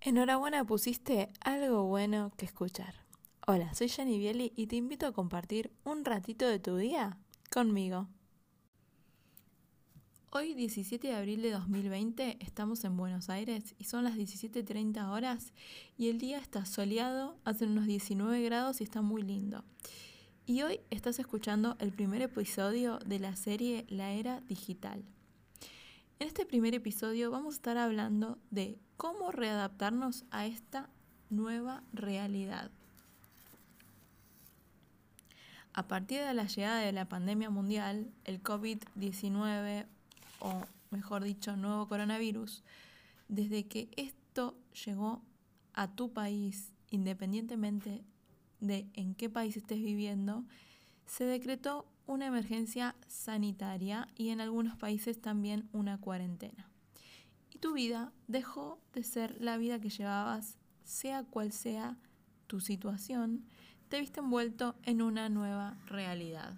Enhorabuena, pusiste algo bueno que escuchar. Hola, soy Jenny Bieli y te invito a compartir un ratito de tu día conmigo. Hoy, 17 de abril de 2020, estamos en Buenos Aires y son las 17.30 horas y el día está soleado, hace unos 19 grados y está muy lindo. Y hoy estás escuchando el primer episodio de la serie La Era Digital. En este primer episodio vamos a estar hablando de cómo readaptarnos a esta nueva realidad. A partir de la llegada de la pandemia mundial, el COVID-19, o mejor dicho, nuevo coronavirus, desde que esto llegó a tu país, independientemente de en qué país estés viviendo, se decretó una emergencia sanitaria y en algunos países también una cuarentena. Tu vida dejó de ser la vida que llevabas, sea cual sea tu situación, te viste envuelto en una nueva realidad.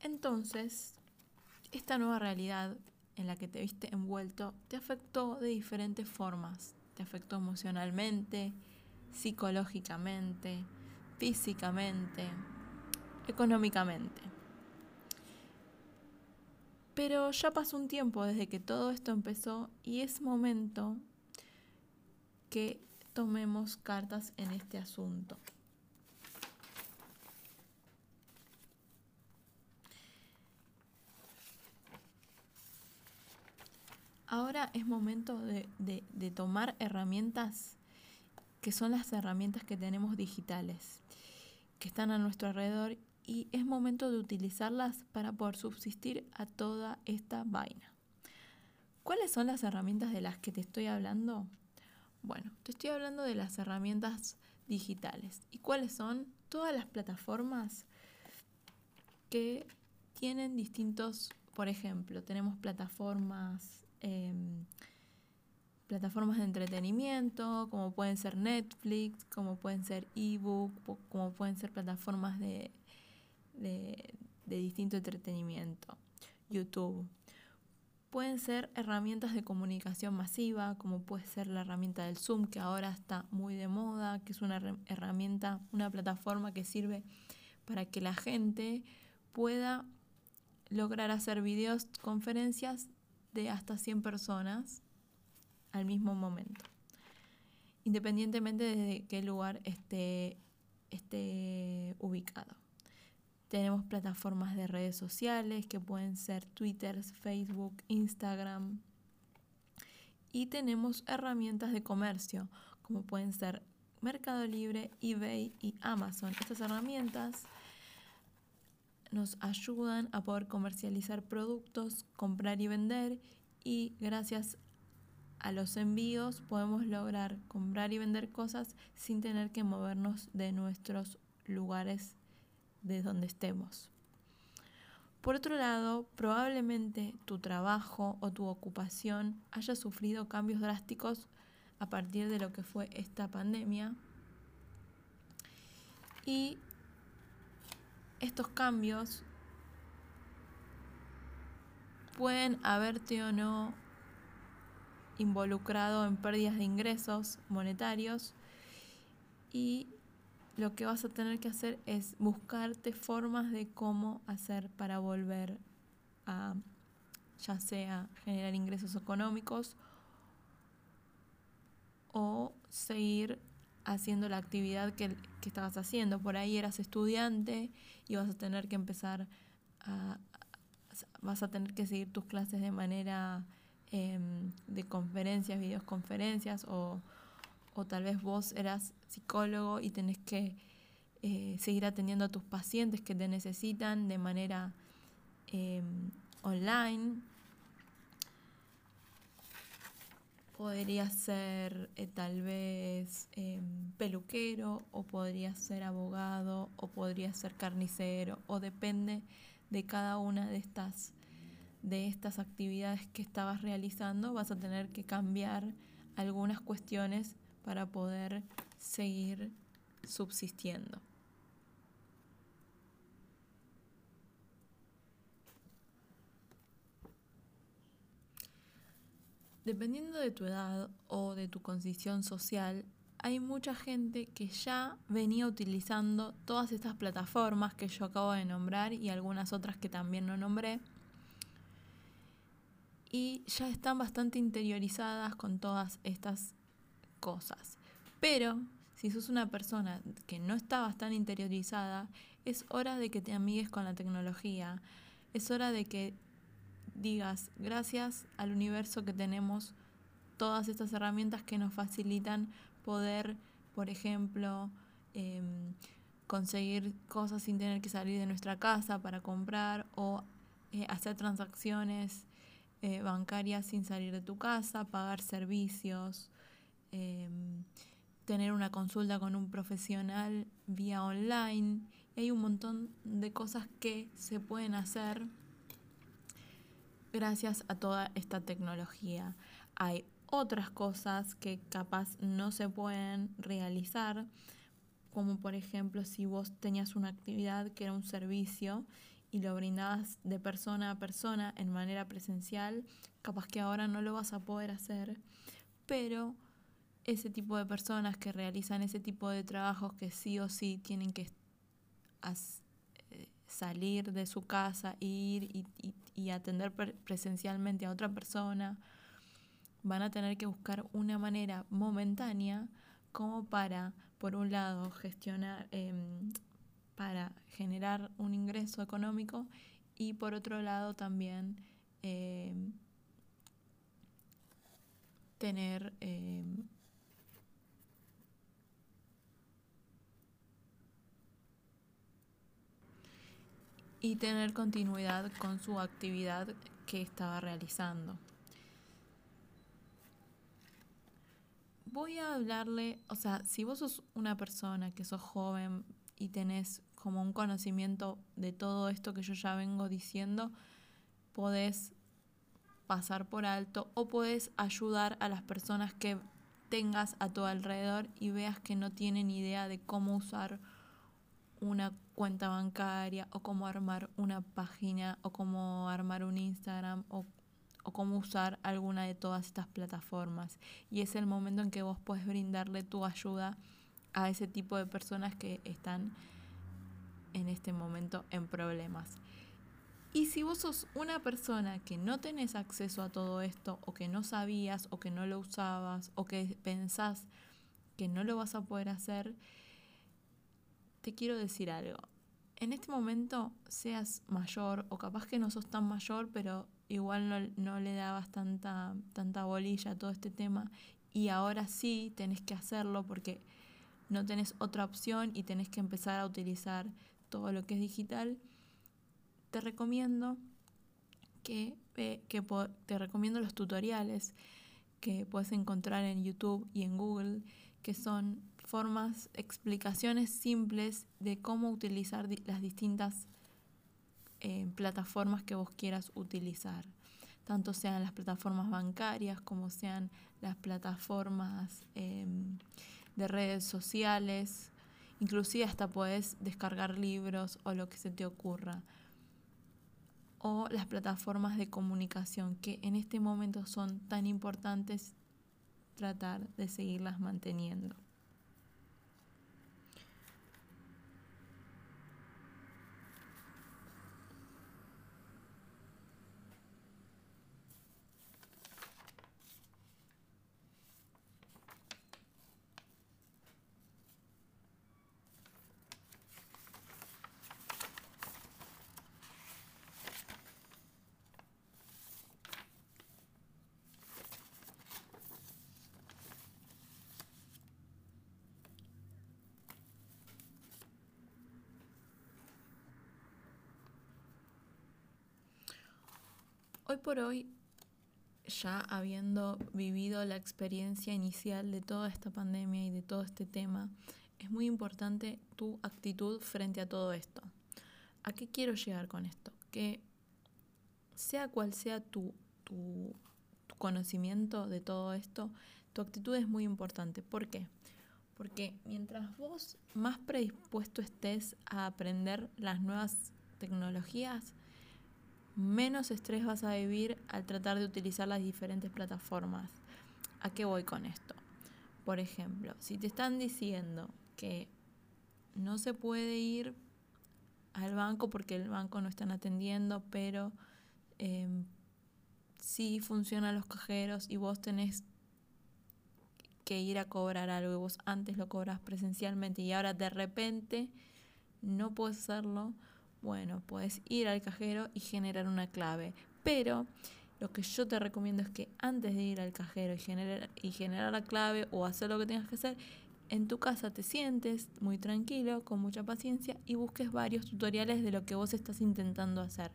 Entonces, esta nueva realidad en la que te viste envuelto te afectó de diferentes formas. Te afectó emocionalmente, psicológicamente, físicamente, económicamente. Pero ya pasó un tiempo desde que todo esto empezó y es momento que tomemos cartas en este asunto. Ahora es momento de, de tomar herramientas que son las herramientas que tenemos digitales, que están a nuestro alrededor y es momento de utilizarlas para poder subsistir a toda esta vaina. ¿Cuáles son las herramientas de las que te estoy hablando? Bueno, te estoy hablando de las herramientas digitales. ¿Y cuáles son? Todas las plataformas que tienen distintos, por ejemplo, tenemos plataformas em, plataformas de entretenimiento, como pueden ser Netflix, como pueden ser ebook, como pueden ser plataformas de, de, distinto entretenimiento, YouTube. Pueden ser herramientas de comunicación masiva, como puede ser la herramienta del Zoom, que ahora está muy de moda, que es una herramienta, una plataforma que sirve para que la gente pueda lograr hacer videos, conferencias de hasta 100 personas al mismo momento, independientemente de qué lugar esté, esté ubicado. Tenemos plataformas de redes sociales que pueden ser Twitter, Facebook, Instagram. Y tenemos herramientas de comercio como pueden ser Mercado Libre, eBay y Amazon. Estas herramientas nos ayudan a poder comercializar productos, comprar y vender y gracias a los envíos podemos lograr comprar y vender cosas sin tener que movernos de nuestros lugares de donde estemos. Por otro lado, probablemente tu trabajo o tu ocupación haya sufrido cambios drásticos a partir de lo que fue esta pandemia. Y estos cambios pueden haberte o no involucrado en pérdidas de ingresos monetarios y lo que vas a tener que hacer es buscarte formas de cómo hacer para volver a ya sea generar ingresos económicos o seguir haciendo la actividad que, que, estabas haciendo. Por ahí eras estudiante y vas a tener que empezar a, vas a tener que seguir tus clases de manera Em, de conferencias, videoconferencias, o, o tal vez vos eras psicólogo y tenés que eh, seguir atendiendo a tus pacientes que te necesitan de manera em, online. Podría ser eh, tal vez em, peluquero o podría ser abogado o podría ser carnicero o depende de cada una de estas de estas actividades que estabas realizando, vas a tener que cambiar algunas cuestiones para poder seguir subsistiendo. dependiendo de tu edad o de tu condición social, hay mucha gente que ya venía utilizando todas estas plataformas que yo acabo de nombrar y algunas otras que también no nombré. Y ya están bastante interiorizadas con todas estas cosas. Pero si sos una persona que no estabas tan interiorizada, es hora de que te amigues con la tecnología. Es hora de que digas, gracias al universo que tenemos todas estas herramientas que nos facilitan poder, por ejemplo, em, conseguir cosas sin tener que salir de nuestra casa para comprar o eh, hacer transacciones eh, bancarias sin salir de tu casa, pagar servicios, em, tener una consulta con un profesional vía online. hay un montón de cosas que se pueden hacer gracias a toda esta tecnología. Hay otras cosas que capaz no se pueden realizar, como por ejemplo si vos tenías una actividad que era un servicio y lo brindabas de persona a persona en manera presencial, capaz que ahora no lo vas a poder hacer, pero ese tipo de personas que realizan ese tipo de trabajos que sí o sí tienen que salir de su casa, ir y, atender presencialmente a otra persona, van a tener que buscar una manera momentánea como para, por un lado, gestionar, em, para generar un ingreso económico y por otro lado también em, tener em, y tener continuidad con su actividad que estaba realizando. Voy a hablarle, o sea, si vos sos una persona que sos joven y tenés como un conocimiento de todo esto que yo ya vengo diciendo, podés pasar por alto o podés ayudar a las personas que tengas a tu alrededor y veas que no tienen idea de cómo usar una cuenta bancaria o cómo armar una página o cómo armar un Instagram o, cómo usar alguna de todas estas plataformas. Y es el momento en que vos puedes brindarle tu ayuda a ese tipo de personas que están en este momento en problemas. Y si vos sos una persona que no tenés acceso a todo esto, o que no sabías, o que no lo usabas, o que pensás que no lo vas a poder hacer, te quiero decir algo. En este momento, seas mayor o capaz que no sos tan mayor, pero igual no, le dabas tanta, tanta bolilla a todo este tema y ahora sí tenés que hacerlo porque no tenés otra opción y tenés que empezar a utilizar todo lo que es digital, te recomiendo que, que te recomiendo los tutoriales que puedes encontrar en YouTube y en Google, que son formas, explicaciones simples de cómo utilizar las distintas eh, plataformas que vos quieras utilizar, tanto sean las plataformas bancarias como sean las plataformas em, de redes sociales, inclusive hasta puedes descargar libros o lo que se te ocurra. O las plataformas de comunicación que en este momento son tan importantes tratar de seguirlas manteniendo. Por hoy, ya habiendo vivido la experiencia inicial de toda esta pandemia y de todo este tema, es muy importante tu actitud frente a todo esto. ¿A qué quiero llegar con esto? Que sea cual sea tu, tu, conocimiento de todo esto, tu actitud es muy importante. ¿Por qué? Porque mientras vos más predispuesto estés a aprender las nuevas tecnologías, menos estrés vas a vivir al tratar de utilizar las diferentes plataformas. ¿A qué voy con esto? Por ejemplo, si te están diciendo que no se puede ir al banco porque el banco no están atendiendo, pero eh, sí funcionan los cajeros y vos tenés que ir a cobrar algo y vos antes lo cobras presencialmente y ahora de repente no puedes hacerlo, bueno, puedes ir al cajero y generar una clave. Pero lo que yo te recomiendo es que antes de ir al cajero y generar, y generar la clave o hacer lo que tengas que hacer, en tu casa te sientes muy tranquilo, con mucha paciencia y busques varios tutoriales de lo que vos estás intentando hacer.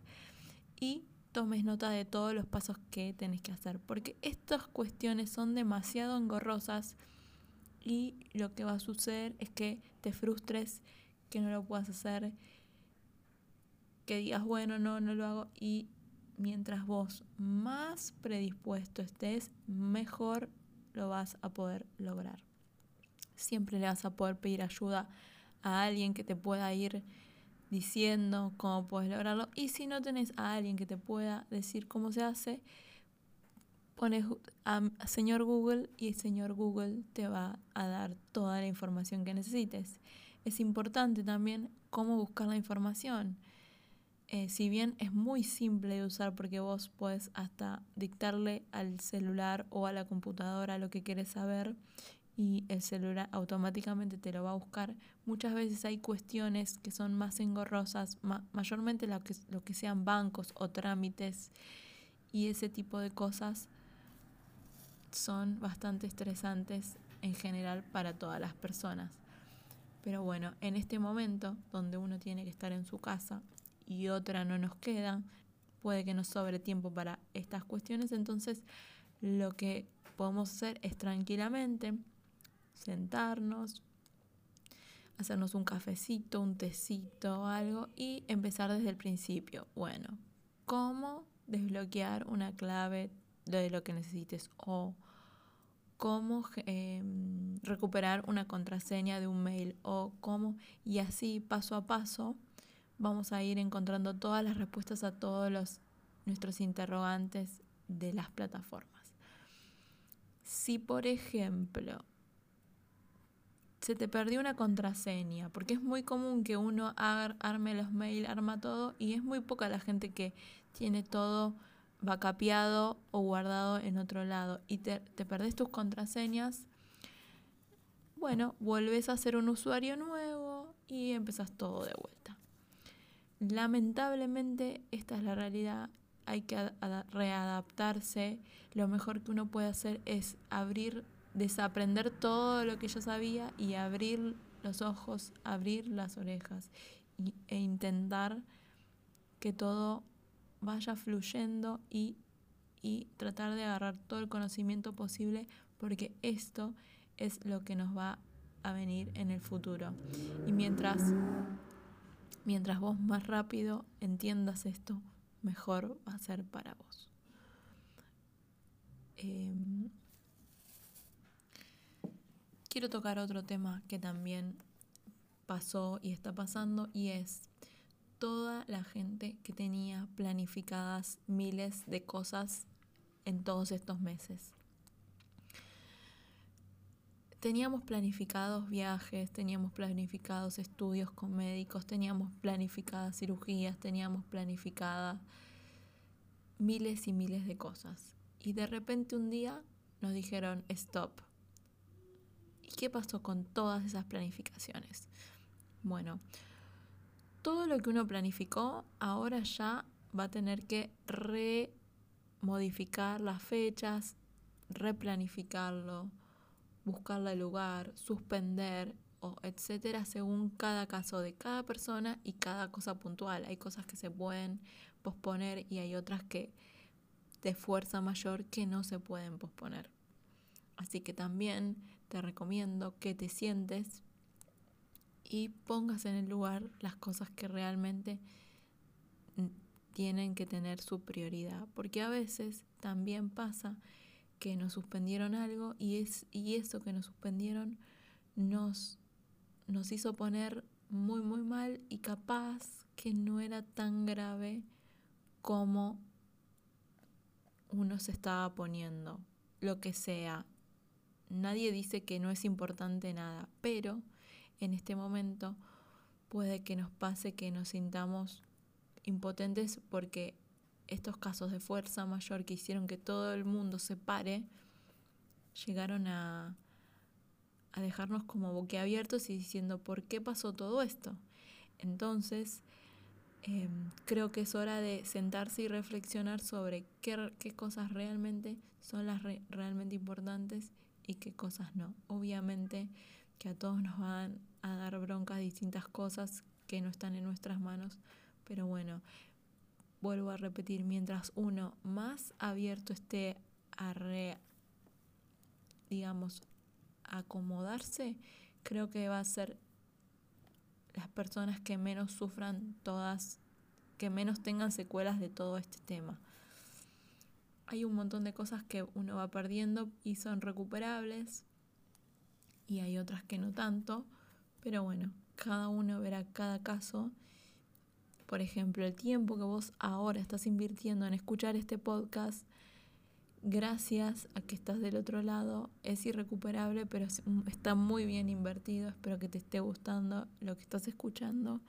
Y tomes nota de todos los pasos que tenés que hacer, porque estas cuestiones son demasiado engorrosas y lo que va a suceder es que te frustres, que no lo puedas hacer, que digas, bueno, no, no lo hago y mientras vos más predispuesto estés, mejor lo vas a poder lograr. Siempre le vas a poder pedir ayuda a alguien que te pueda ir diciendo cómo puedes lograrlo. Y si no tenés a alguien que te pueda decir cómo se hace, pones a señor Google y el señor Google te va a dar toda la información que necesites. Es importante también cómo buscar la información. Eh, si bien es muy simple de usar porque vos puedes hasta dictarle al celular o a la computadora lo que quieres saber y el celular automáticamente te lo va a buscar. Muchas veces hay cuestiones que son más engorrosas, mayormente lo que, lo que sean bancos o trámites y ese tipo de cosas son bastante estresantes en general para todas las personas. Pero bueno, en este momento donde uno tiene que estar en su casa y otra no nos queda, puede que nos sobre tiempo para estas cuestiones, entonces lo que podemos hacer es tranquilamente sentarnos, hacernos un cafecito, un tecito, algo y empezar desde el principio. Bueno, ¿cómo desbloquear una clave de lo que necesites o cómo em, recuperar una contraseña de un mail o cómo y así paso a paso vamos a ir encontrando todas las respuestas a todos los nuestros interrogantes de las plataformas. Si por ejemplo se te perdió una contraseña, porque es muy común que uno arme los mails, arma todo, y es muy poca la gente que tiene todo vacapeado o guardado en otro lado y te, te perdés tus contraseñas, bueno, vuelves a ser un usuario nuevo y empezás todo de vuelta. Lamentablemente esta es la realidad, hay que readaptarse, lo mejor que uno puede hacer es abrir desaprender todo lo que yo sabía y abrir los ojos, abrir las orejas e intentar que todo vaya fluyendo y, y tratar de agarrar todo el conocimiento posible porque esto es lo que nos va a venir en el futuro. Y mientras, mientras vos más rápido entiendas esto, mejor va a ser para vos. Em, quiero tocar otro tema que también pasó y está pasando y es toda la gente que tenía planificadas miles de cosas en todos estos meses. Teníamos planificados viajes, teníamos planificados estudios con médicos, teníamos planificadas cirugías, teníamos planificadas miles y miles de cosas. Y de repente un día nos dijeron, stop, ¿Y qué pasó con todas esas planificaciones? Bueno, todo lo que uno planificó ahora ya va a tener que remodificar las fechas, replanificarlo, buscarle lugar, suspender o etcétera según cada caso de cada persona y cada cosa puntual. Hay cosas que se pueden posponer y hay otras que de fuerza mayor que no se pueden posponer. Así que también te recomiendo que te sientes y pongas en el lugar las cosas que realmente tienen que tener su prioridad, porque a veces también pasa que nos suspendieron algo y, es, y eso que nos suspendieron nos, nos hizo poner muy muy mal y capaz que no era tan grave cómo uno se estaba poniendo, lo que sea. Nadie dice que no es importante nada, pero en este momento puede que nos pase que nos sintamos impotentes porque estos casos de fuerza mayor que hicieron que todo el mundo se pare, llegaron a, dejarnos como boquiabiertos y diciendo, ¿por qué pasó todo esto? Entonces, em, creo que es hora de sentarse y reflexionar sobre qué, qué cosas realmente son las realmente importantes y qué cosas no. Obviamente que a todos nos van a dar broncas distintas cosas que no están en nuestras manos, pero bueno, vuelvo a repetir, mientras uno más abierto esté a re, digamos, acomodarse, creo que va a ser las personas que menos sufran todas, que menos tengan secuelas de todo este tema. Hay un montón de cosas que uno va perdiendo y son recuperables y hay otras que no tanto, pero bueno, cada uno verá cada caso. Por ejemplo, el tiempo que vos ahora estás invirtiendo en escuchar este podcast gracias a que estás del otro lado. Es irrecuperable, pero está muy bien invertido. Espero que te esté gustando lo que estás escuchando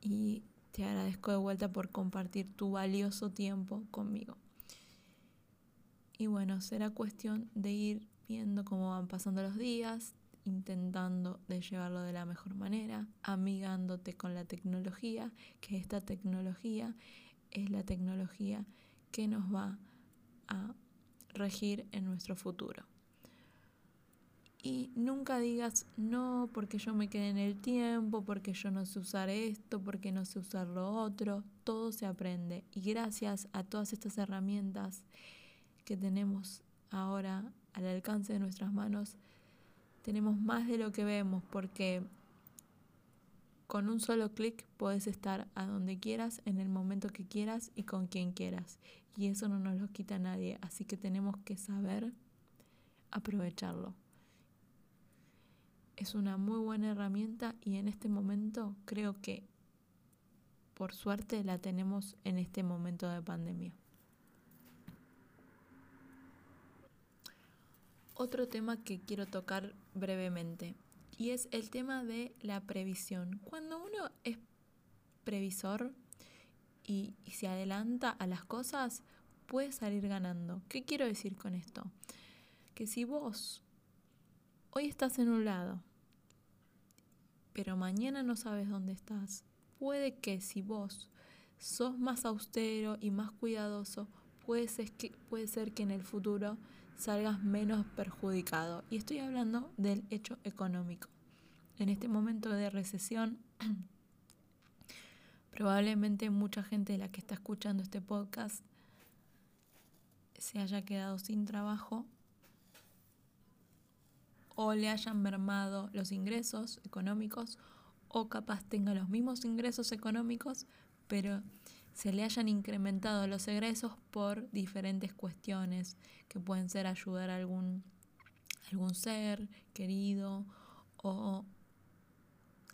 y te agradezco de vuelta por compartir tu valioso tiempo conmigo. Y bueno, será cuestión de ir viendo cómo van pasando los días, intentando de llevarlo de la mejor manera, amigándote con la tecnología, que esta tecnología es la tecnología que nos va a regir en nuestro futuro. Y nunca digas, no, porque yo me quedé en el tiempo, porque yo no sé usar esto, porque no sé usar lo otro. Todo se aprende. Y gracias a todas estas herramientas que tenemos ahora al alcance de nuestras manos, tenemos más de lo que vemos, porque con un solo clic puedes estar a donde quieras, en el momento que quieras y con quien quieras. Y eso no nos lo quita nadie, así que tenemos que saber aprovecharlo. Es una muy buena herramienta y en este momento creo que por suerte la tenemos en este momento de pandemia. Otro tema que quiero tocar brevemente y es el tema de la previsión. Cuando uno es previsor, y, se adelanta a las cosas, puede salir ganando. ¿Qué quiero decir con esto? Que si vos hoy estás en un lado, pero mañana no sabes dónde estás, puede que si vos sos más austero y más cuidadoso, puede ser que, puede ser que en el futuro salgas menos perjudicado. Y estoy hablando del hecho económico. En este momento de recesión, Probablemente mucha gente de la que está escuchando este podcast se haya quedado sin trabajo o le hayan mermado los ingresos económicos o capaz tenga los mismos ingresos económicos, pero se le hayan incrementado los egresos por diferentes cuestiones que pueden ser ayudar a algún, algún ser querido o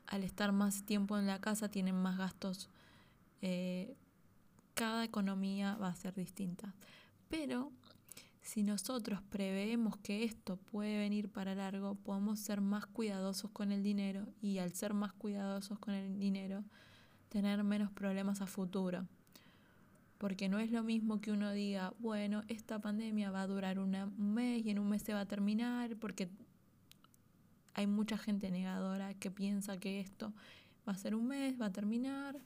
al estar más tiempo en la casa tienen más gastos. Eh, cada economía va a ser distinta. Pero si nosotros preveemos que esto puede venir para largo, podemos ser más cuidadosos con el dinero y al ser más cuidadosos con el dinero, tener menos problemas a futuro. Porque no es lo mismo que uno diga, bueno, esta pandemia va a durar un mes y en un mes se va a terminar, porque hay mucha gente negadora que piensa que esto va a ser un mes, va a terminar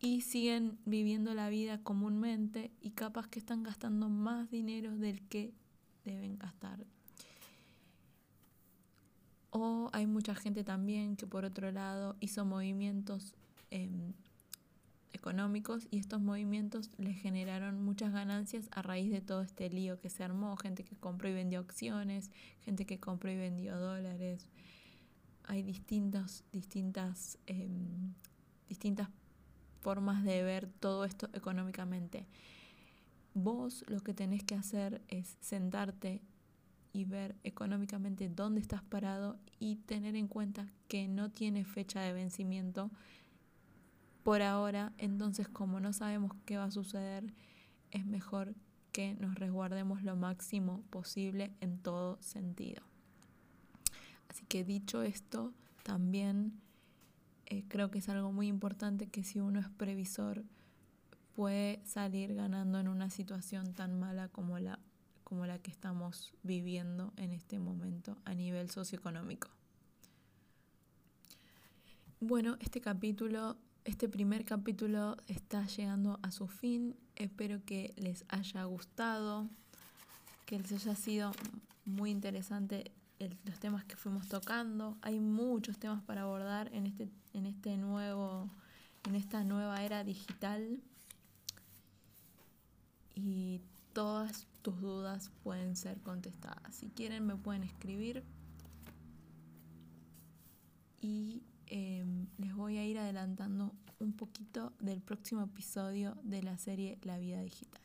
y siguen viviendo la vida comúnmente y capaz que están gastando más dinero del que deben gastar. O hay mucha gente también que por otro lado hizo movimientos em, económicos y estos movimientos les generaron muchas ganancias a raíz de todo este lío que se armó, gente que compró y vendió acciones, gente que compró y vendió dólares. Hay distintas, em, distintas formas de ver todo esto económicamente. Vos lo que tenés que hacer es sentarte y ver económicamente dónde estás parado y tener en cuenta que no tiene fecha de vencimiento por ahora, entonces como no sabemos qué va a suceder, es mejor que nos resguardemos lo máximo posible en todo sentido. Así que dicho esto, también eh, creo que es algo muy importante que si uno es previsor puede salir ganando en una situación tan mala como la, como la que estamos viviendo en este momento a nivel socioeconómico. Bueno, este capítulo, este primer capítulo está llegando a su fin. Espero que les haya gustado, que les haya sido muy interesante los temas que fuimos tocando. Hay muchos temas para abordar en este, en este nuevo, en esta nueva era digital. Y todas tus dudas pueden ser contestadas. Si quieren me pueden escribir y em, les voy a ir adelantando un poquito del próximo episodio de la serie La vida digital.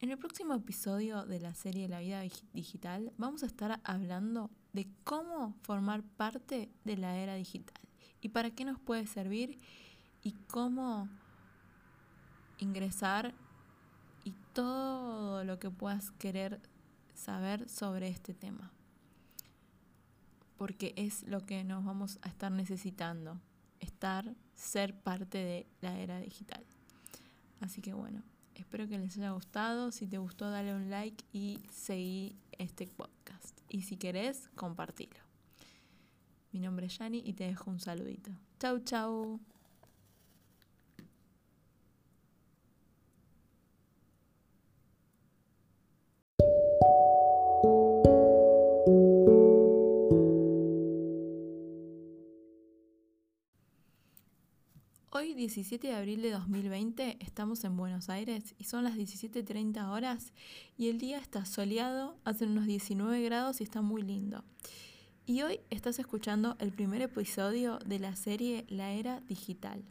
En el próximo episodio de la serie La vida digital vamos a estar hablando de cómo formar parte de la era digital y para qué nos puede servir y cómo ingresar y todo lo que puedas querer saber sobre este tema. Porque es lo que nos vamos a estar necesitando, estar, ser parte de la era digital. Así que bueno, Espero que les haya gustado. Si te gustó, dale un like y seguí este podcast. Y si querés, compartilo. Mi nombre es Yani y te dejo un saludito. Chau, chau. Hoy, 17 de abril de 2020, estamos en Buenos Aires y son las 17.30 horas y el día está soleado, hace unos 19 grados y está muy lindo. Y hoy estás escuchando el primer episodio de la serie La Era Digital.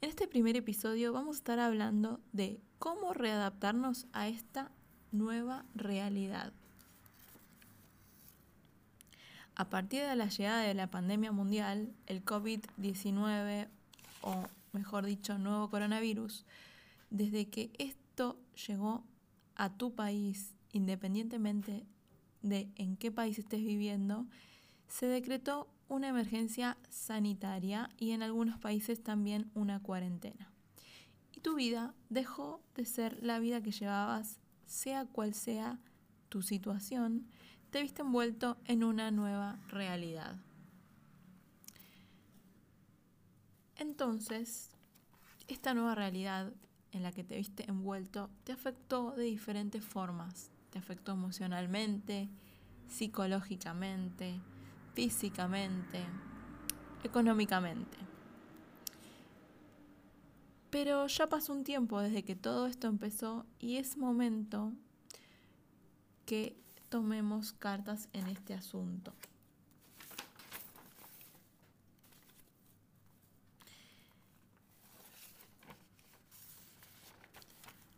En este primer episodio vamos a estar hablando de cómo readaptarnos a esta nueva realidad. A partir de la llegada de la pandemia mundial, el COVID-19 o mejor dicho, nuevo coronavirus, desde que esto llegó a tu país, independientemente de en qué país estés viviendo, se decretó una emergencia sanitaria y en algunos países también una cuarentena. Y tu vida dejó de ser la vida que llevabas, sea cual sea tu situación, te viste envuelto en una nueva realidad. Entonces, esta nueva realidad en la que te viste envuelto te afectó de diferentes formas. Te afectó emocionalmente, psicológicamente, físicamente, económicamente. Pero ya pasó un tiempo desde que todo esto empezó y es momento que tomemos cartas en este asunto.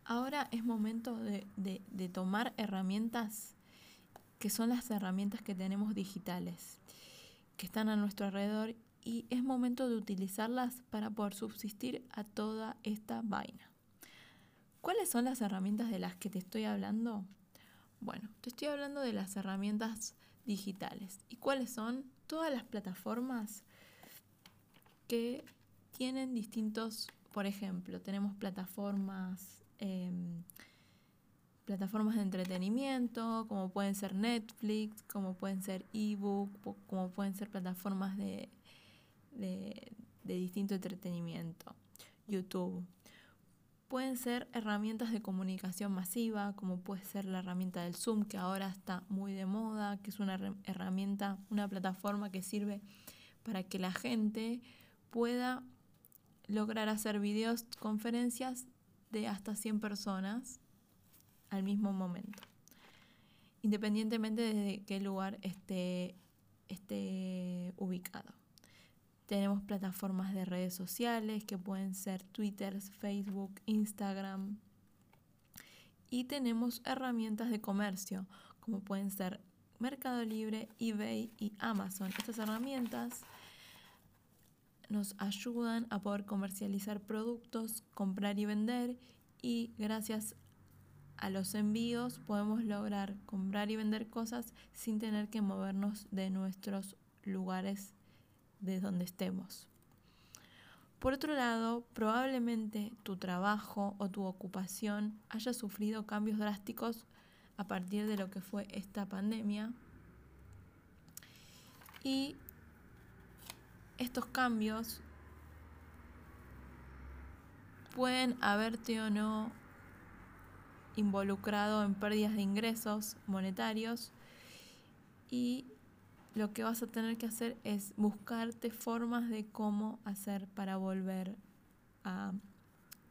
Ahora es momento de, tomar herramientas que son las herramientas que tenemos digitales, que están a nuestro alrededor y es momento de utilizarlas para poder subsistir a toda esta vaina. ¿Cuáles son las herramientas de las que te estoy hablando? Bueno, te estoy hablando de las herramientas digitales. ¿Y cuáles son? Todas las plataformas que tienen distintos, por ejemplo, tenemos plataformas Em, plataformas de entretenimiento, como pueden ser Netflix, como pueden ser ebook, como pueden ser plataformas de, de, de distinto entretenimiento, YouTube. Pueden ser herramientas de comunicación masiva, como puede ser la herramienta del Zoom, que ahora está muy de moda, que es una herramienta, una plataforma que sirve para que la gente pueda lograr hacer videos, conferencias de hasta 100 personas al mismo momento, independientemente de qué lugar esté, esté ubicado. Tenemos plataformas de redes sociales que pueden ser Twitter, Facebook, Instagram. Y tenemos herramientas de comercio como pueden ser Mercado Libre, eBay y Amazon. Estas herramientas nos ayudan a poder comercializar productos, comprar y vender y gracias a los envíos podemos lograr comprar y vender cosas sin tener que movernos de nuestros lugares de donde estemos. Por otro lado, probablemente tu trabajo o tu ocupación haya sufrido cambios drásticos a partir de lo que fue esta pandemia. Y estos cambios pueden haberte o no involucrado en pérdidas de ingresos monetarios y lo que vas a tener que hacer es buscarte formas de cómo hacer para volver a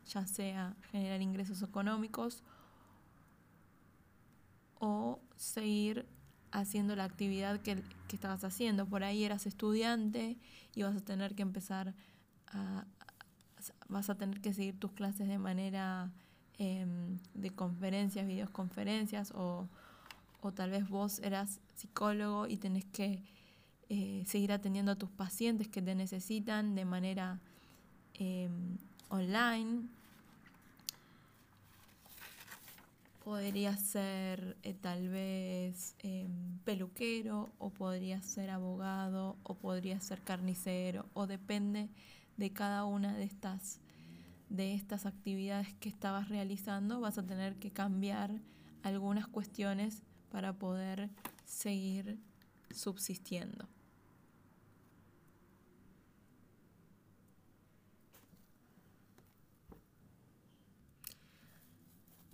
ya sea generar ingresos económicos o seguir haciendo la actividad que, que, estabas haciendo. Por ahí eras estudiante y vas a tener que empezar a, vas a tener que seguir tus clases de manera Em, de conferencias, videoconferencias, o, o tal vez vos eras psicólogo y tenés que eh, seguir atendiendo a tus pacientes que te necesitan de manera em, online. Podría ser eh, tal vez em, peluquero o podría ser abogado o podría ser carnicero o depende de cada una de estas de estas actividades que estabas realizando, vas a tener que cambiar algunas cuestiones para poder seguir subsistiendo.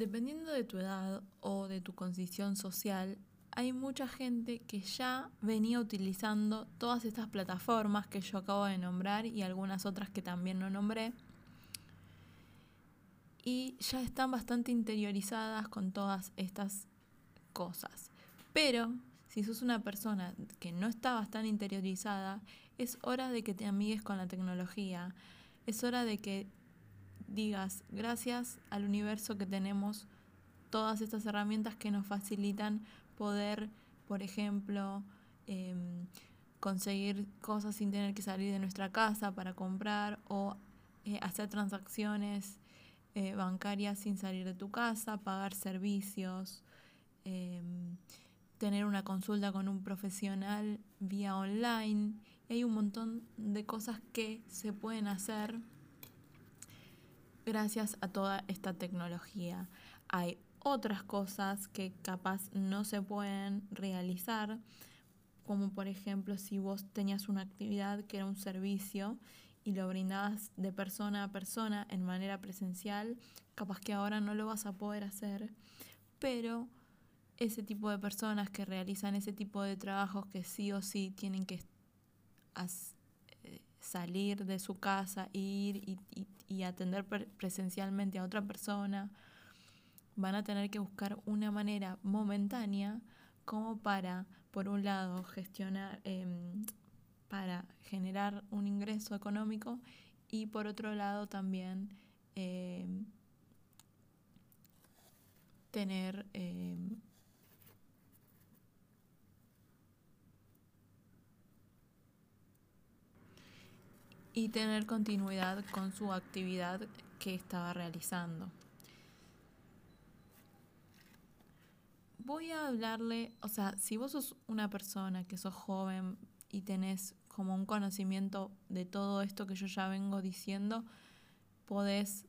Dependiendo de tu edad o de tu condición social, hay mucha gente que ya venía utilizando todas estas plataformas que yo acabo de nombrar y algunas otras que también no nombré y ya están bastante interiorizadas con todas estas cosas. Pero si sos una persona que no está bastante interiorizada, es hora de que te amigues con la tecnología. Es hora de que digas, gracias al universo que tenemos todas estas herramientas que nos facilitan poder, por ejemplo, em, conseguir cosas sin tener que salir de nuestra casa para comprar o eh, hacer transacciones eh, bancaria sin salir de tu casa, pagar servicios, em, tener una consulta con un profesional vía online. hay un montón de cosas que se pueden hacer gracias a toda esta tecnología. Hay otras cosas que capaz no se pueden realizar, como por ejemplo si vos tenías una actividad que era un servicio y lo brindabas de persona a persona en manera presencial, capaz que ahora no lo vas a poder hacer, pero ese tipo de personas que realizan ese tipo de trabajos que sí o sí tienen que salir de su casa, ir y, y atender presencialmente a otra persona, van a tener que buscar una manera momentánea como para, por un lado, gestionar, em, para generar un ingreso económico y por otro lado también eh, tener eh, y tener continuidad con su actividad que estaba realizando. Voy a hablarle, o sea, si vos sos una persona que sos joven y tenés como un conocimiento de todo esto que yo ya vengo diciendo, podés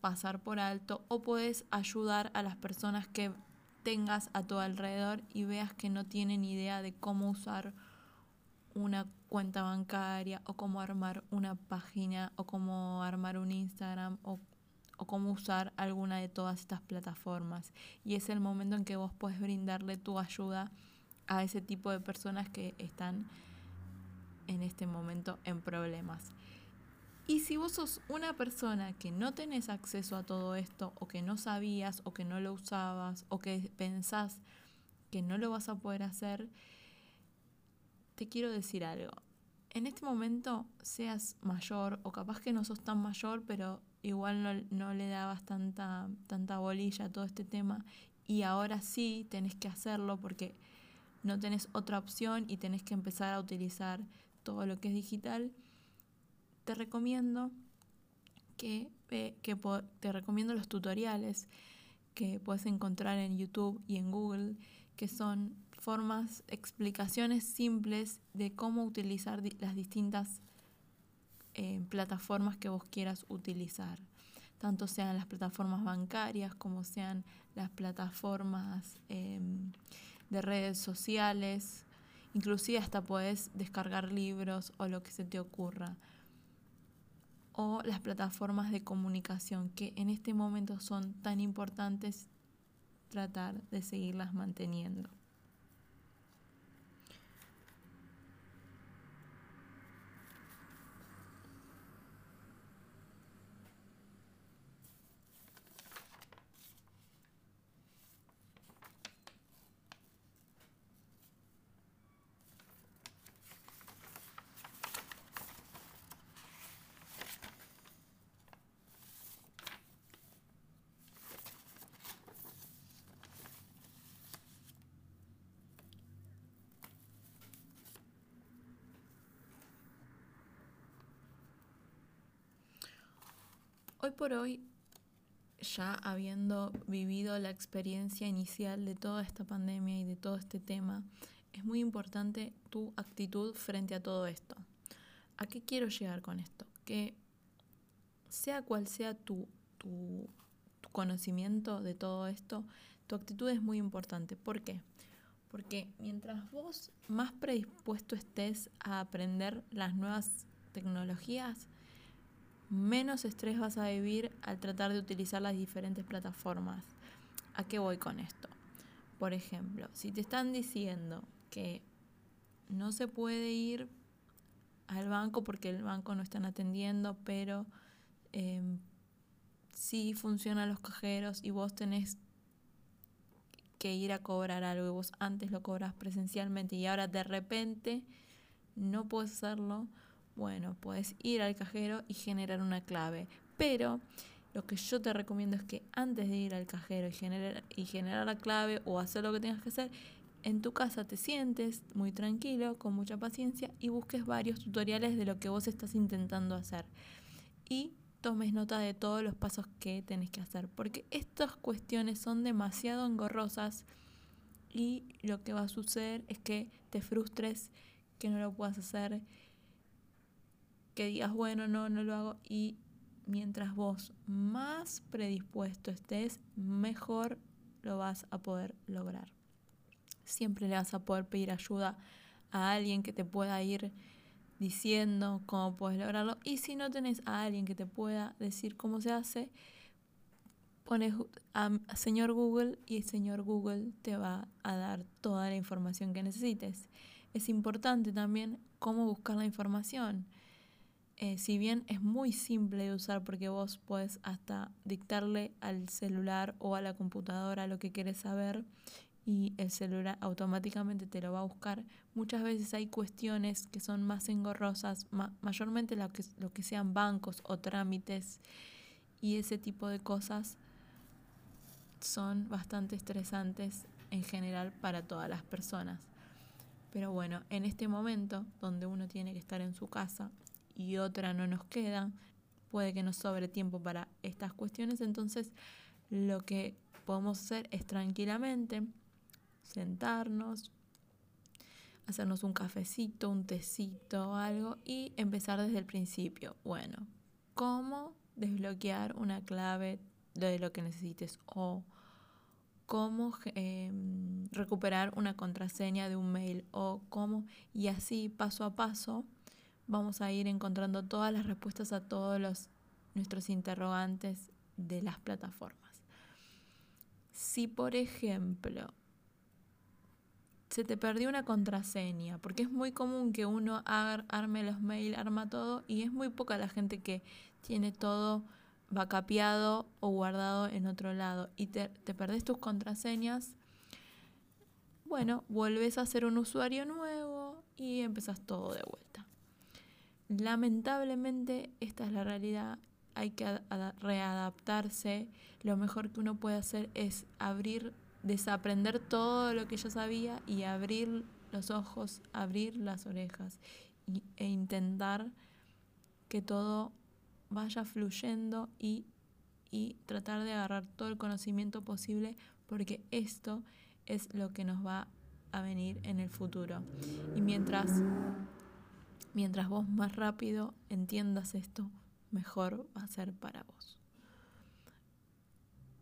pasar por alto o podés ayudar a las personas que tengas a tu alrededor y veas que no tienen idea de cómo usar una cuenta bancaria o cómo armar una página o cómo armar un Instagram o, o, cómo usar alguna de todas estas plataformas. Y es el momento en que vos puedes brindarle tu ayuda a ese tipo de personas que están en este momento en problemas. Y si vos sos una persona que no tenés acceso a todo esto, o que no sabías, o que no lo usabas, o que pensás que no lo vas a poder hacer, te quiero decir algo. En este momento, seas mayor, o capaz que no sos tan mayor, pero igual no, no le dabas tanta, tanta bolilla a todo este tema, y ahora sí tenés que hacerlo porque no tenés otra opción y tenés que empezar a utilizar todo lo que es digital, te recomiendo que, que te recomiendo los tutoriales que puedes encontrar en YouTube y en Google, que son formas, explicaciones simples de cómo utilizar las distintas eh, plataformas que vos quieras utilizar, tanto sean las plataformas bancarias como sean las plataformas em, de redes sociales, inclusive hasta puedes descargar libros o lo que se te ocurra. O las plataformas de comunicación que en este momento son tan importantes tratar de seguirlas manteniendo. Por hoy, ya habiendo vivido la experiencia inicial de toda esta pandemia y de todo este tema, es muy importante tu actitud frente a todo esto. ¿A qué quiero llegar con esto? Que sea cual sea tu, tu, conocimiento de todo esto, tu actitud es muy importante. ¿Por qué? Porque mientras vos más predispuesto estés a aprender las nuevas tecnologías, menos estrés vas a vivir al tratar de utilizar las diferentes plataformas. ¿A qué voy con esto? Por ejemplo, si te están diciendo que no se puede ir al banco porque el banco no están atendiendo, pero eh, sí funcionan los cajeros y vos tenés que ir a cobrar algo y vos antes lo cobras presencialmente y ahora de repente no puedes hacerlo, bueno, puedes ir al cajero y generar una clave. Pero lo que yo te recomiendo es que antes de ir al cajero y generar, y generar la clave o hacer lo que tengas que hacer, en tu casa te sientes muy tranquilo, con mucha paciencia y busques varios tutoriales de lo que vos estás intentando hacer. Y tomes nota de todos los pasos que tenés que hacer, porque estas cuestiones son demasiado engorrosas y lo que va a suceder es que te frustres, que no lo puedas hacer que digas, bueno, no, no lo hago. Y mientras vos más predispuesto estés, mejor lo vas a poder lograr. Siempre le vas a poder pedir ayuda a alguien que te pueda ir diciendo cómo puedes lograrlo. Y si no tenés a alguien que te pueda decir cómo se hace, pones a, señor Google y el señor Google te va a dar toda la información que necesites. Es importante también cómo buscar la información. Eh, si bien es muy simple de usar porque vos puedes hasta dictarle al celular o a la computadora lo que quieres saber y el celular automáticamente te lo va a buscar, muchas veces hay cuestiones que son más engorrosas, mayormente lo que, lo que sean bancos o trámites y ese tipo de cosas son bastante estresantes en general para todas las personas. Pero bueno, en este momento donde uno tiene que estar en su casa y otra no nos queda, puede que nos sobre tiempo para estas cuestiones, entonces lo que podemos hacer es tranquilamente sentarnos, hacernos un cafecito, un tecito, algo y empezar desde el principio. Bueno, ¿cómo desbloquear una clave de lo que necesites o cómo em, recuperar una contraseña de un mail o cómo y así paso a paso vamos a ir encontrando todas las respuestas a todos los, nuestros interrogantes de las plataformas. Si, por ejemplo, se te perdió una contraseña, porque es muy común que uno arme los mails, arma todo, y es muy poca la gente que tiene todo vacapeado o guardado en otro lado, y te, te perdés tus contraseñas, bueno, vuelves a ser un usuario nuevo y empezás todo de vuelta. Lamentablemente esta es la realidad, hay que readaptarse. Lo mejor que uno puede hacer es abrir, desaprender todo lo que yo sabía y abrir los ojos, abrir las orejas e intentar que todo vaya fluyendo y, y tratar de agarrar todo el conocimiento posible porque esto es lo que nos va a venir en el futuro. Y mientras, mientras vos más rápido entiendas esto, mejor va a ser para vos.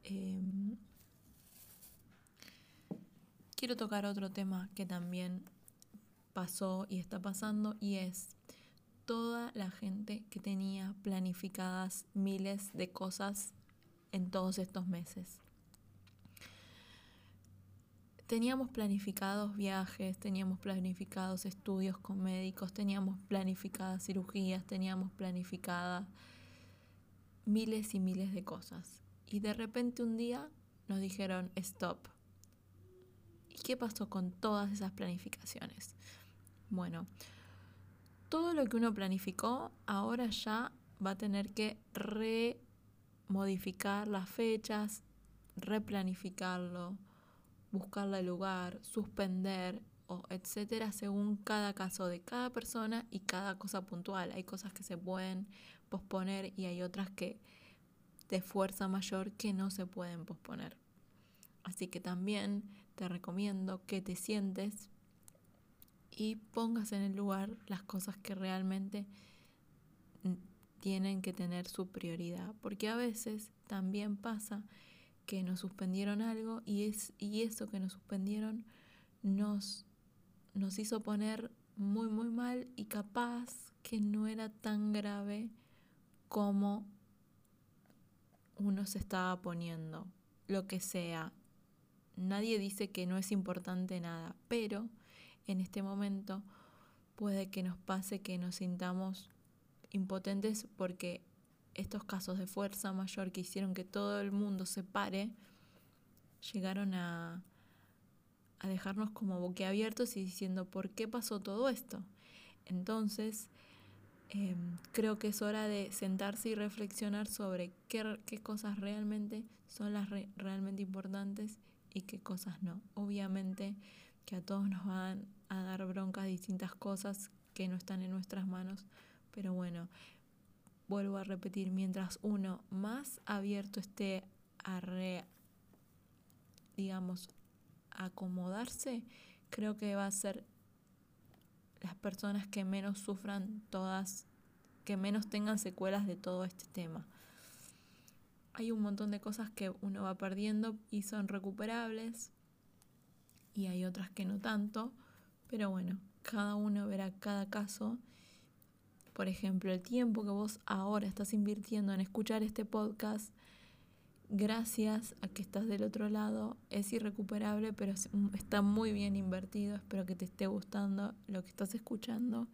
Em, quiero tocar otro tema que también pasó y está pasando y es toda la gente que tenía planificadas miles de cosas en todos estos meses. Teníamos planificados viajes, teníamos planificados estudios con médicos, teníamos planificadas cirugías, teníamos planificadas miles y miles de cosas. Y de repente un día nos dijeron, stop. ¿Y qué pasó con todas esas planificaciones? Bueno, todo lo que uno planificó ahora ya va a tener que remodificar las fechas, replanificarlo buscarle el lugar, suspender o etcétera, según cada caso de cada persona y cada cosa puntual. Hay cosas que se pueden posponer y hay otras que de fuerza mayor que no se pueden posponer. Así que también te recomiendo que te sientes y pongas en el lugar las cosas que realmente tienen que tener su prioridad, porque a veces también pasa que nos suspendieron algo y, es, y eso que nos suspendieron nos, nos hizo poner muy, muy mal y capaz que no era tan grave como uno se estaba poniendo, lo que sea. Nadie dice que no es importante nada, pero en este momento puede que nos pase que nos sintamos impotentes porque estos casos de fuerza mayor que hicieron que todo el mundo se pare, llegaron a, dejarnos como boquiabiertos y diciendo, ¿por qué pasó todo esto? Entonces, em, creo que es hora de sentarse y reflexionar sobre qué, qué cosas realmente son las realmente importantes y qué cosas no. Obviamente que a todos nos van a dar broncas distintas cosas que no están en nuestras manos, pero bueno, vuelvo a repetir, mientras uno más abierto esté a re, digamos, acomodarse, creo que va a ser las personas que menos sufran todas, que menos tengan secuelas de todo este tema. Hay un montón de cosas que uno va perdiendo y son recuperables y hay otras que no tanto, pero bueno, cada uno verá cada caso por ejemplo, el tiempo que vos ahora estás invirtiendo en escuchar este podcast, gracias a que estás del otro lado, es irrecuperable, pero está muy bien invertido. Espero que te esté gustando lo que estás escuchando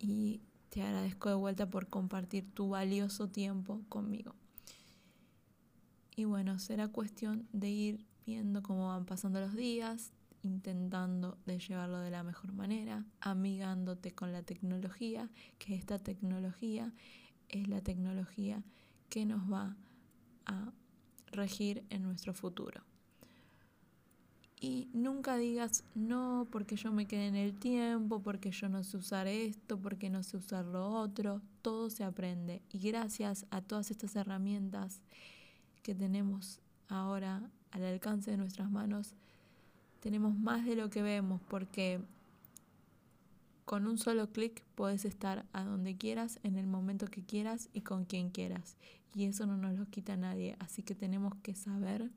y te agradezco de vuelta por compartir tu valioso tiempo conmigo. Y bueno, será cuestión de ir viendo cómo van pasando los días, intentando de llevarlo de la mejor manera, amigándote con la tecnología, que esta tecnología es la tecnología que nos va a regir en nuestro futuro. Y nunca digas, no, porque yo me quedé en el tiempo, porque yo no sé usar esto, porque no sé usar lo otro. Todo se aprende. Y gracias a todas estas herramientas que tenemos ahora al alcance de nuestras manos, tenemos más de lo que vemos porque con un solo clic puedes estar a donde quieras, en el momento que quieras y con quien quieras. Y eso no nos lo quita nadie, así que tenemos que saber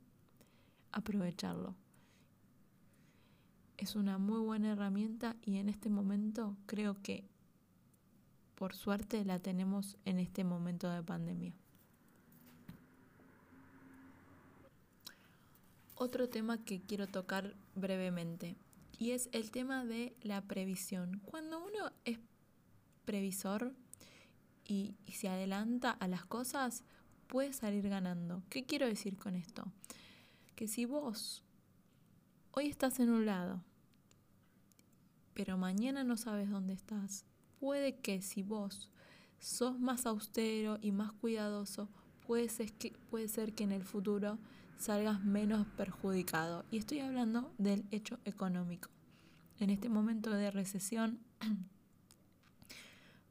aprovecharlo. Es una muy buena herramienta y en este momento creo que por suerte la tenemos en este momento de pandemia. Otro tema que quiero tocar brevemente y es el tema de la previsión. Cuando uno es previsor y, se adelanta a las cosas, puede salir ganando. ¿Qué quiero decir con esto? Que si vos hoy estás en un lado, pero mañana no sabes dónde estás, puede que si vos sos más austero y más cuidadoso, puede ser que, puede ser que en el futuro salgas menos perjudicado. Y estoy hablando del hecho económico. En este momento de recesión,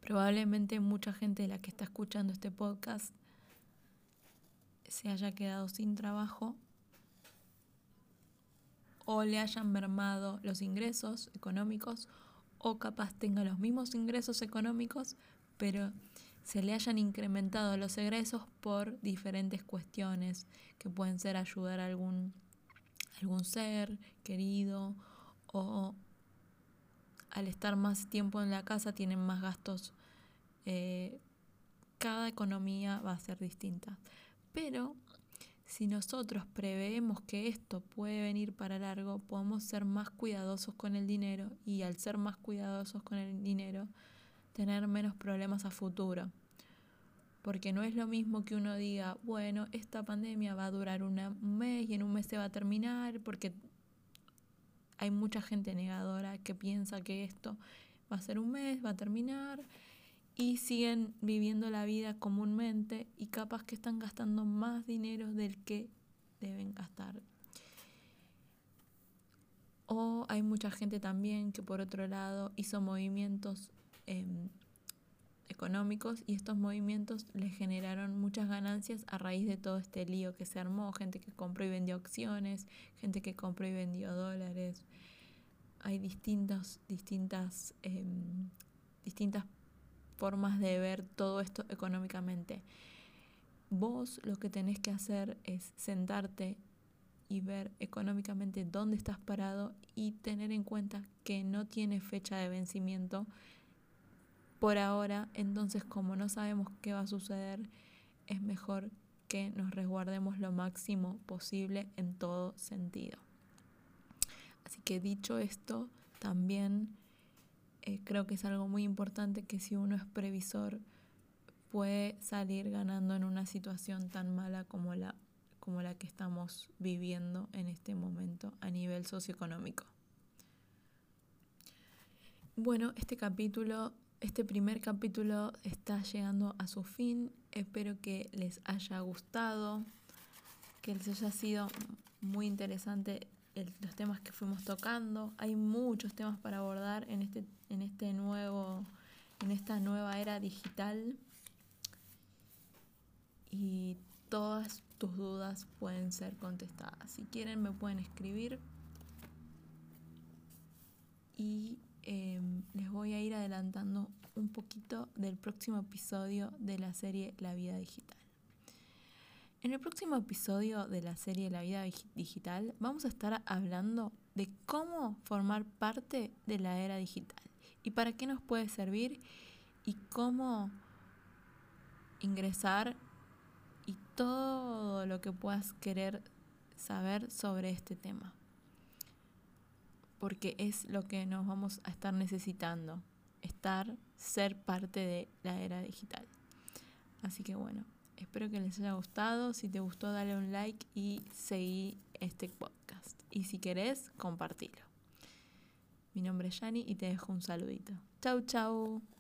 Probablemente mucha gente de la que está escuchando este podcast se haya quedado sin trabajo o le hayan mermado los ingresos económicos o capaz tenga los mismos ingresos económicos, pero se le hayan incrementado los egresos por diferentes cuestiones que pueden ser ayudar a algún, algún ser querido o al estar más tiempo en la casa tienen más gastos. Eh, cada economía va a ser distinta. Pero si nosotros preveemos que esto puede venir para largo, podemos ser más cuidadosos con el dinero y al ser más cuidadosos con el dinero, tener menos problemas a futuro. Porque no es lo mismo que uno diga, bueno, esta pandemia va a durar un mes y en un mes se va a terminar, porque hay mucha gente negadora que piensa que esto va a ser un mes, va a terminar, y siguen viviendo la vida comúnmente y capaz que están gastando más dinero del que deben gastar. O hay mucha gente también que por otro lado hizo movimientos em, económicos y estos movimientos le generaron muchas ganancias a raíz de todo este lío que se armó, gente que compró y vendió acciones, gente que compró y vendió dólares. Hay distintas, em, distintas formas de ver todo esto económicamente. Vos lo que tenés que hacer es sentarte y ver económicamente dónde estás parado y tener en cuenta que no tiene fecha de vencimiento por ahora, entonces como no sabemos qué va a suceder, es mejor que nos resguardemos lo máximo posible en todo sentido. Así que dicho esto, también eh, creo que es algo muy importante que si uno es previsor puede salir ganando en una situación tan mala como la, como la que estamos viviendo en este momento a nivel socioeconómico. Bueno, este capítulo este primer capítulo está llegando a su fin. Espero que les haya gustado, que les haya sido muy interesante los temas que fuimos tocando. Hay muchos temas para abordar en este, en este nuevo, en esta nueva era digital. Y todas tus dudas pueden ser contestadas. Si quieren me pueden escribir. Y Em, les voy a ir adelantando un poquito del próximo episodio de la serie La vida digital. En el próximo episodio de la serie La vida digital vamos a estar hablando de cómo formar parte de la era digital y para qué nos puede servir y cómo ingresar y todo lo que puedas querer saber sobre este tema porque es lo que nos vamos a estar necesitando, estar, ser parte de la era digital. Así que bueno, espero que les haya gustado. Si te gustó, dale un like y seguí este podcast. Y si querés, compartilo. Mi nombre es Yani y te dejo un saludito. Chau, chau.